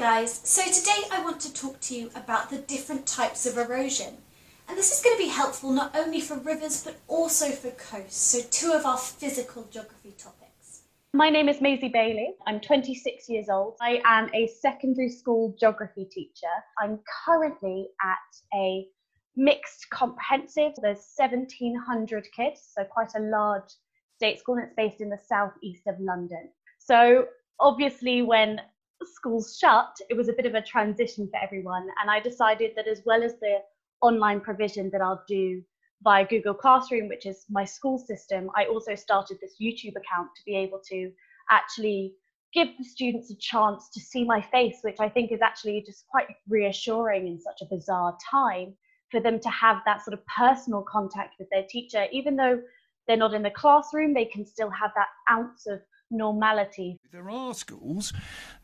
guys, so today I want to talk to you about the different types of erosion. And this is going to be helpful not only for rivers but also for coasts, so two of our physical geography topics. My name is Maisie Bailey. I'm 26 years old. I am a secondary school geography teacher. I'm currently at a mixed comprehensive. There's 1,700 kids, so quite a large state school, and it's based in the southeast of London. So obviously, when schools shut, it was a bit of a transition for everyone. And I decided that as well as the online provision that I'll do via Google Classroom, which is my school system, I also started this YouTube account to be able to actually give the students a chance to see my face, which I think is actually just quite reassuring in such a bizarre time for them to have that sort of personal contact with their teacher, even though they're not in the classroom, they can still have that ounce of normality. There are schools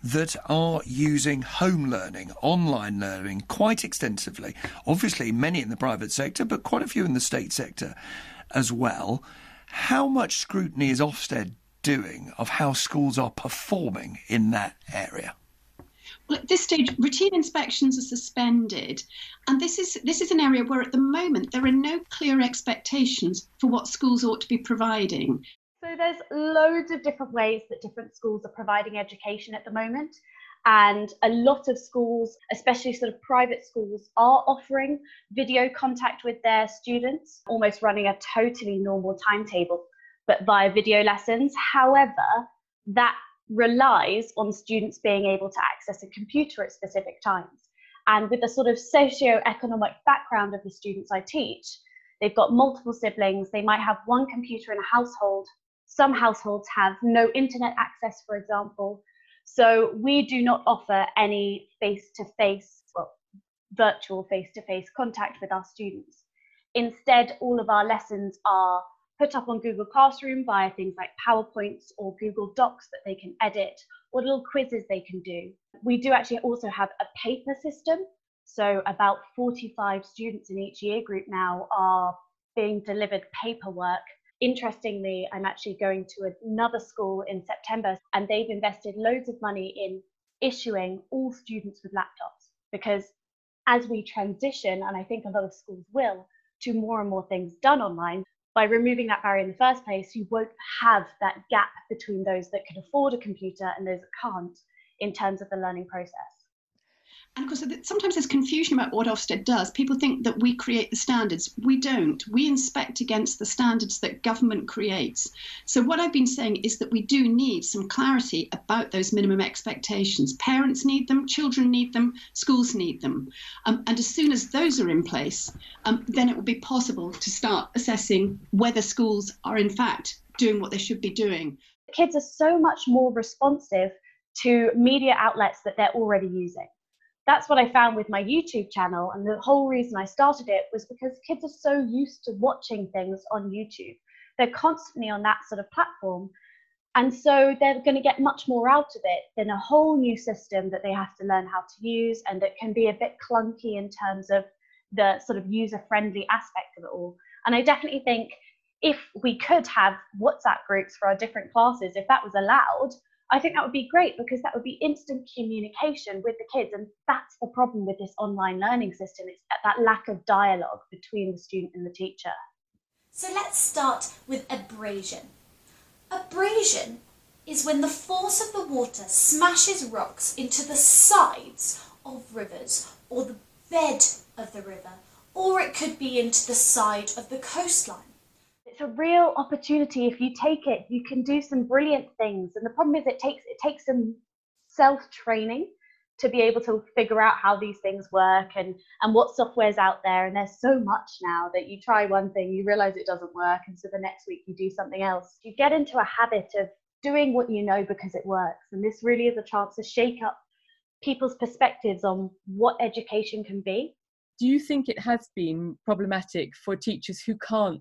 that are using home learning, online learning quite extensively. Obviously, many in the private sector, but quite a few in the state sector as well. How much scrutiny is Ofsted doing of how schools are performing in that area? Well, at this stage, routine inspections are suspended, and this is this is an area where, at the moment, there are no clear expectations for what schools ought to be providing. So there's loads of different ways that different schools are providing education at the moment. And a lot of schools, especially sort of private schools, are offering video contact with their students, almost running a totally normal timetable, but via video lessons. However, that relies on students being able to access a computer at specific times. And with the sort of socio-economic background of the students I teach, they've got multiple siblings, they might have one computer in a household some households have no internet access, for example. So we do not offer any face-to-face, well, virtual face-to-face contact with our students. Instead, all of our lessons are put up on Google Classroom via things like PowerPoints or Google Docs that they can edit or little quizzes they can do. We do actually also have a paper system. So about 45 students in each year group now are being delivered paperwork Interestingly, I'm actually going to another school in September, and they've invested loads of money in issuing all students with laptops because as we transition, and I think a lot of schools will, to more and more things done online, by removing that barrier in the first place, you won't have that gap between those that can afford a computer and those that can't in terms of the learning process. And of course, sometimes there's confusion about what Ofsted does. People think that we create the standards. We don't. We inspect against the standards that government creates. So, what I've been saying is that we do need some clarity about those minimum expectations. Parents need them, children need them, schools need them. Um, and as soon as those are in place, um, then it will be possible to start assessing whether schools are, in fact, doing what they should be doing. Kids are so much more responsive to media outlets that they're already using that's what I found with my YouTube channel. And the whole reason I started it was because kids are so used to watching things on YouTube. They're constantly on that sort of platform. And so they're going to get much more out of it than a whole new system that they have to learn how to use and that can be a bit clunky in terms of the sort of user friendly aspect of it all. And I definitely think if we could have WhatsApp groups for our different classes, if that was allowed, I think that would be great because that would be instant communication with the kids. And that's the problem with this online learning system. It's that lack of dialogue between the student and the teacher. So let's start with abrasion. Abrasion is when the force of the water smashes rocks into the sides of rivers or the bed of the river, or it could be into the side of the coastline it's a real opportunity. If you take it, you can do some brilliant things. And the problem is, it takes it takes some self training to be able to figure out how these things work and and what software's out there. And there's so much now that you try one thing, you realize it doesn't work, and so the next week you do something else. You get into a habit of doing what you know because it works. And this really is a chance to shake up people's perspectives on what education can be. Do you think it has been problematic for teachers who can't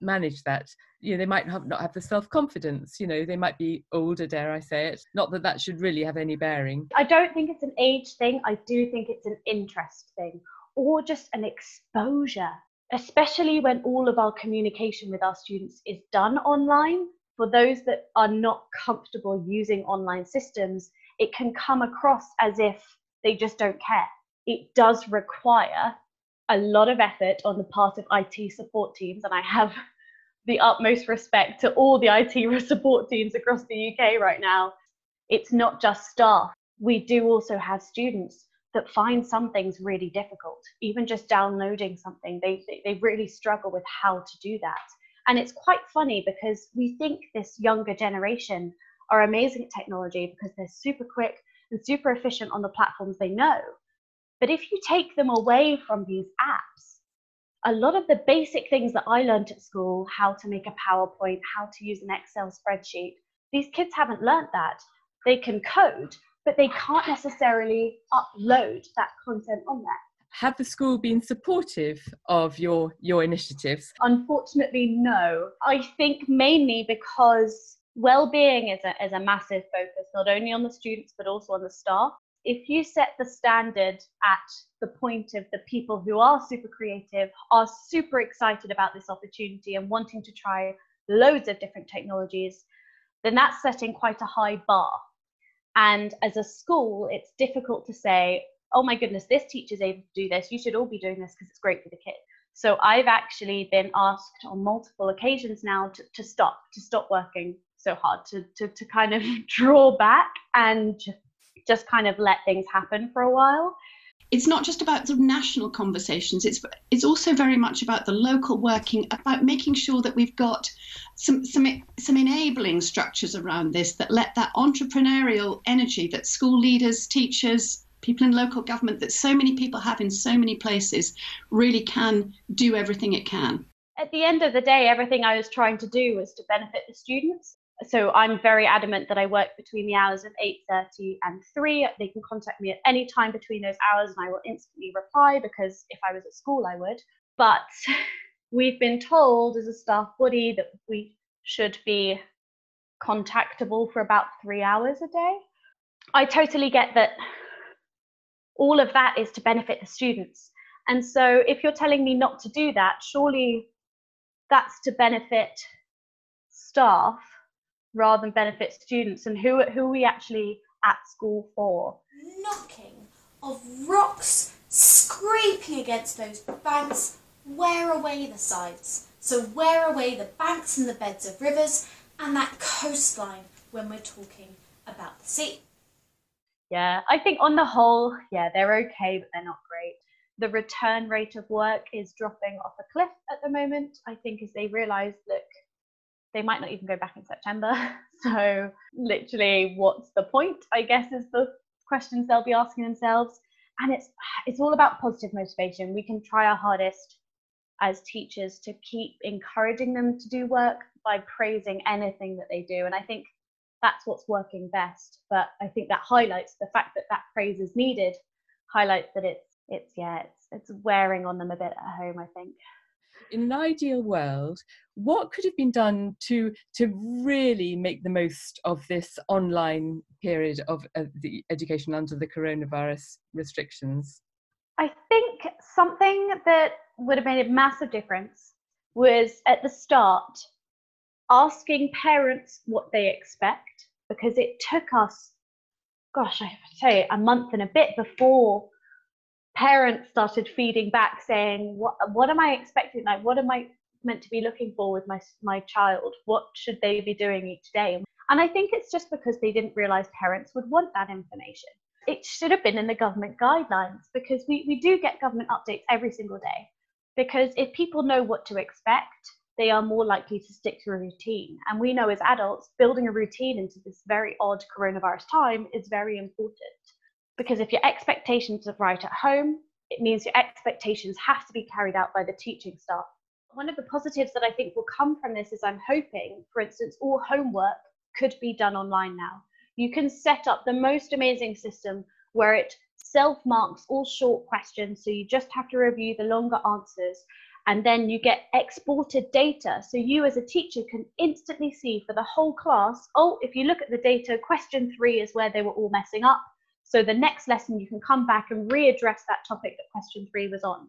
manage that you know they might have not have the self-confidence you know they might be older dare i say it. Not that that should really have any bearing. I don't think it's an age thing i do think it's an interest thing or just an exposure especially when all of our communication with our students is done online. For those that are not comfortable using online systems it can come across as if they just don't care. It does require a lot of effort on the part of IT support teams, and I have the utmost respect to all the IT support teams across the UK right now. It's not just staff. We do also have students that find some things really difficult. Even just downloading something, they, they really struggle with how to do that. And it's quite funny because we think this younger generation are amazing at technology because they're super quick and super efficient on the platforms they know. But if you take them away from these apps, a lot of the basic things that I learned at school, how to make a PowerPoint, how to use an Excel spreadsheet, these kids haven't learned that. They can code, but they can't necessarily upload that content on there. Have the school been supportive of your your initiatives? Unfortunately, no. I think mainly because well-being is a, is a massive focus, not only on the students but also on the staff. If you set the standard at the point of the people who are super creative, are super excited about this opportunity and wanting to try loads of different technologies, then that's setting quite a high bar and as a school, it's difficult to say, oh my goodness, this teacher's able to do this. You should all be doing this because it's great for the kid. So I've actually been asked on multiple occasions now to, to stop, to stop working so hard, to, to, to kind of draw back and just kind of let things happen for a while. It's not just about sort of national conversations it's it's also very much about the local working about making sure that we've got some some some enabling structures around this that let that entrepreneurial energy that school leaders teachers people in local government that so many people have in so many places really can do everything it can. At the end of the day everything i was trying to do was to benefit the students so I'm very adamant that I work between the hours of 8:30 and 3. They can contact me at any time between those hours and I will instantly reply because if I was at school I would. But we've been told as a staff body that we should be contactable for about 3 hours a day. I totally get that all of that is to benefit the students. And so if you're telling me not to do that, surely that's to benefit staff rather than benefit students and who, who are we actually at school for? Knocking of rocks scraping against those banks wear away the sides. So wear away the banks and the beds of rivers and that coastline when we're talking about the sea. Yeah, I think on the whole, yeah, they're okay, but they're not great. The return rate of work is dropping off a cliff at the moment. I think as they realise, look, they might not even go back in September. So, literally, what's the point? I guess is the questions they'll be asking themselves. And it's it's all about positive motivation. We can try our hardest as teachers to keep encouraging them to do work by praising anything that they do. And I think that's what's working best. But I think that highlights the fact that that praise is needed, highlights that it's it's yeah, it's it's wearing on them a bit at home. I think in an ideal world, what could have been done to to really make the most of this online period of uh, the education under the coronavirus restrictions? I think something that would have made a massive difference was at the start asking parents what they expect because it took us gosh i have to say a month and a bit before parents started feeding back saying what what am i expecting? Like what am i meant to be looking for with my my child? What should they be doing each day? And i think it's just because they didn't realize parents would want that information. It should have been in the government guidelines because we, we do get government updates every single day. Because if people know what to expect they are more likely to stick to a routine. And we know as adults building a routine into this very odd coronavirus time is very important because if your expectations are right at home, it means your expectations have to be carried out by the teaching staff. One of the positives that I think will come from this is I'm hoping, for instance, all homework could be done online now. You can set up the most amazing system where it self marks all short questions, so you just have to review the longer answers. And then you get exported data. So you, as a teacher, can instantly see for the whole class oh, if you look at the data, question three is where they were all messing up so the next lesson, you can come back and readdress that topic that question three was on.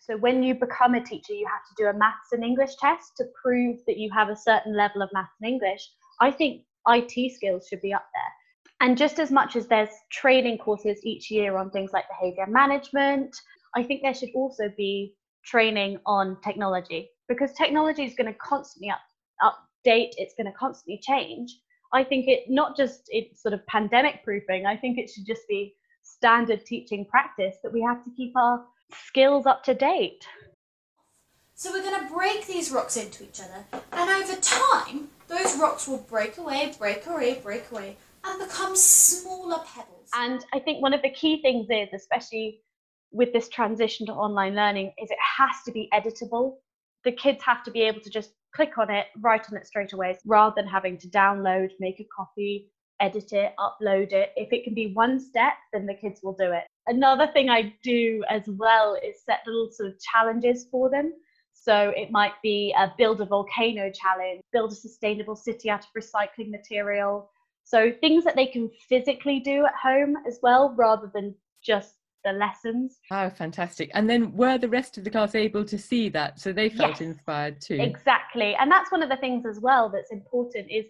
So when you become a teacher, you have to do a maths and English test to prove that you have a certain level of maths and English. I think IT skills should be up there. And just as much as there's training courses each year on things like behavior management, I think there should also be training on technology because technology is going to constantly up, update, it's going to constantly change. I think it not just it's sort of pandemic proofing, I think it should just be standard teaching practice that we have to keep our skills up to date. So we're going to break these rocks into each other, and over time, those rocks will break away, break away, break away, and become smaller pebbles. And I think one of the key things is, especially with this transition to online learning, is it has to be editable. The kids have to be able to just click on it, write on it straight away, rather than having to download, make a copy, edit it, upload it. If it can be one step, then the kids will do it. Another thing I do as well is set little sort of challenges for them. So it might be a build a volcano challenge, build a sustainable city out of recycling material. So things that they can physically do at home as well, rather than just the lessons. Oh, fantastic. And then were the rest of the class able to see that? So they felt Yes, inspired too. Exactly. And that's one of the things as well that's important is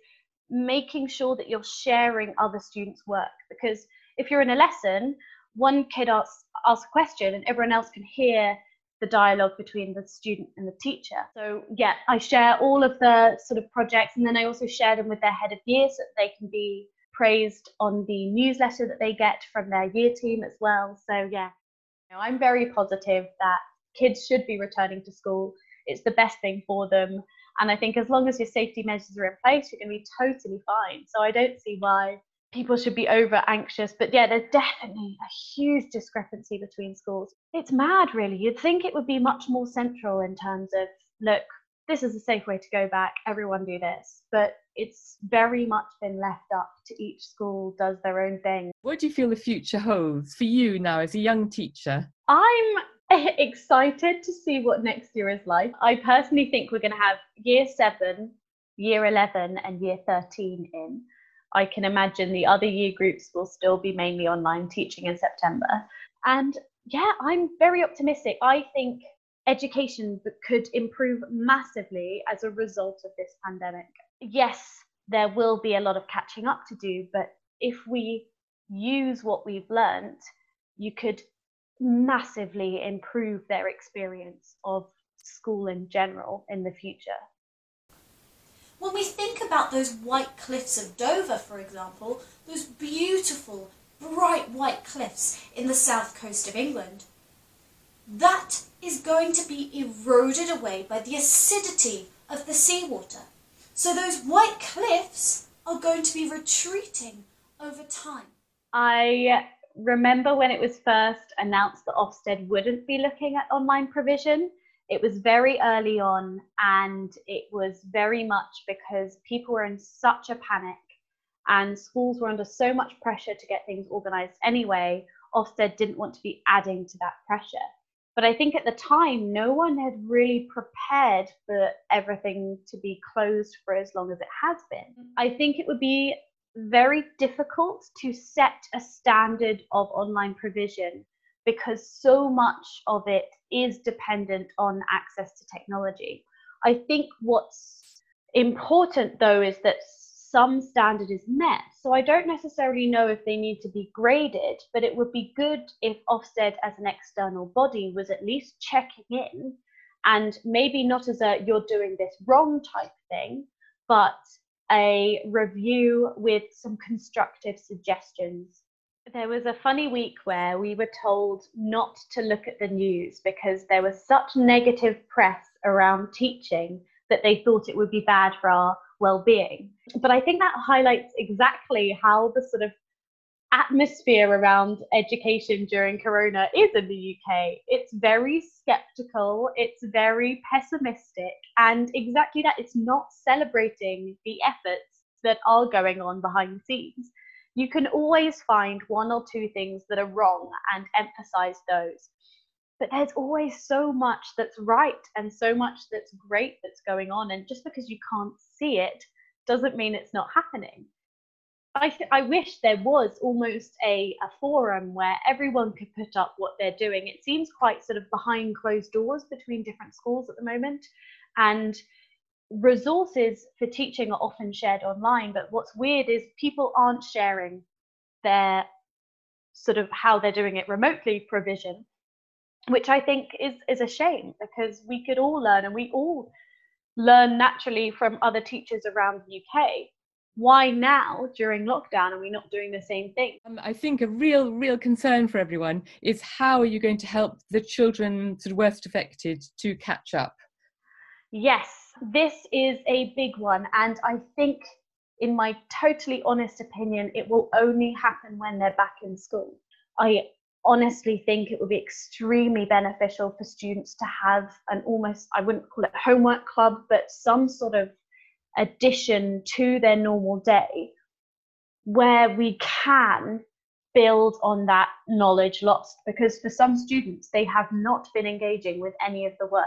making sure that you're sharing other students' work. Because if you're in a lesson, one kid asks, asks a question and everyone else can hear the dialogue between the student and the teacher. So yeah, I share all of the sort of projects and then I also share them with their head of year so that they can be praised on the newsletter that they get from their year team as well. So yeah, you know, I'm very positive that kids should be returning to school. It's the best thing for them. And I think as long as your safety measures are in place, you're going to be totally fine. So I don't see why people should be over anxious. But yeah, there's definitely a huge discrepancy between schools. It's mad, really. You'd think it would be much more central in terms of, look, this is a safe way to go back, everyone do this. But it's very much been left up to each school does their own thing. What do you feel the future holds for you now as a young teacher? I'm excited to see what next year is like. I personally think we're going to have year seven, year 11, and year 13 in. I can imagine the other year groups will still be mainly online teaching in September. And yeah, I'm very optimistic. I think education could improve massively as a result of this pandemic. Yes, there will be a lot of catching up to do, but if we use what we've learned, you could massively improve their experience of school in general in the future. When we think about those white cliffs of Dover, for example, those beautiful, bright white cliffs in the south coast of England, that is going to be eroded away by the acidity of the seawater. So those white cliffs are going to be retreating over time. I remember when it was first announced that Ofsted wouldn't be looking at online provision. It was very early on, and it was very much because people were in such a panic and schools were under so much pressure to get things organised anyway. Ofsted didn't want to be adding to that pressure. But I think at the time, no one had really prepared for everything to be closed for as long as it has been. Mm. I think it would be very difficult to set a standard of online provision because so much of it is dependent on access to technology. I think what's important though is that some standard is met. So I don't necessarily know if they need to be graded, but it would be good if Ofsted as an external body was at least checking in and maybe not as a you're doing this wrong type thing, but a review with some constructive suggestions. There was a funny week where we were told not to look at the news because there was such negative press around teaching that they thought it would be bad for our well-being. But I think that highlights exactly how the sort of atmosphere around education during corona is in the UK. It's very skeptical, it's very pessimistic, and exactly that it's not celebrating the efforts that are going on behind the scenes. You can always find one or two things that are wrong and emphasize those. But there's always so much that's right and so much that's great that's going on. And just because you can't see it doesn't mean it's not happening. I, th- I wish there was almost a, a forum where everyone could put up what they're doing. It seems quite sort of behind closed doors between different schools at the moment. And resources for teaching are often shared online. But what's weird is people aren't sharing their sort of how they're doing it remotely provision, which I think is is a shame because we could all learn and we all learn naturally from other teachers around the UK. Why now during lockdown are we not doing the same thing? Um, I think a real, real concern for everyone is how are you going to help the children sort of worst affected to catch up? Yes, this is a big one, and I think, in my totally honest opinion, it will only happen when they're back in school. I honestly think it would be extremely beneficial for students to have an almost, I wouldn't call it homework club, but some sort of addition to their normal day where we can build on that knowledge lost. Because for some students they have not been engaging with any of the work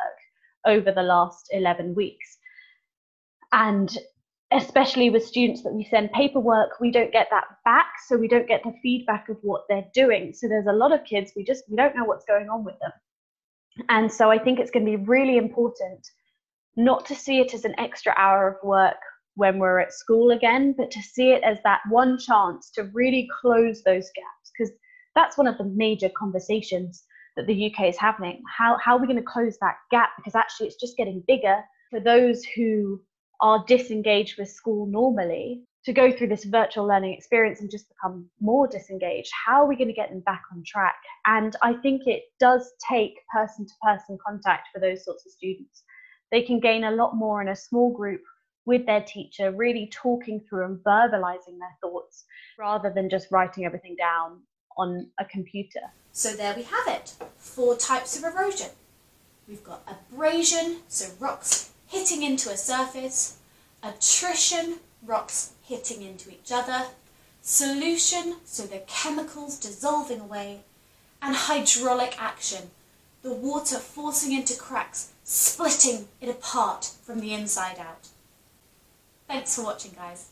over the last 11 weeks. And especially with students that we send paperwork we don't get that back so we don't get the feedback of what they're doing. So there's a lot of kids we just we don't know what's going on with them. And so i think it's going to be really important not to see it as an extra hour of work when we're at school again but to see it as that one chance to really close those gaps because that's one of the major conversations that the UK is having. How how are we going to close that gap? Because actually it's just getting bigger for those who are disengaged with school normally to go through this virtual learning experience and just become more disengaged how are we going to get them back on track and i think it does take person to person contact for those sorts of students they can gain a lot more in a small group with their teacher really talking through and verbalizing their thoughts rather than just writing everything down on a computer So there we have it. Four types of erosion. We've got abrasion, so rocks hitting into a surface, attrition, rocks hitting into each other, solution, so the chemicals dissolving away, and hydraulic action, the water forcing into cracks, splitting it apart from the inside out. Thanks for watching, guys.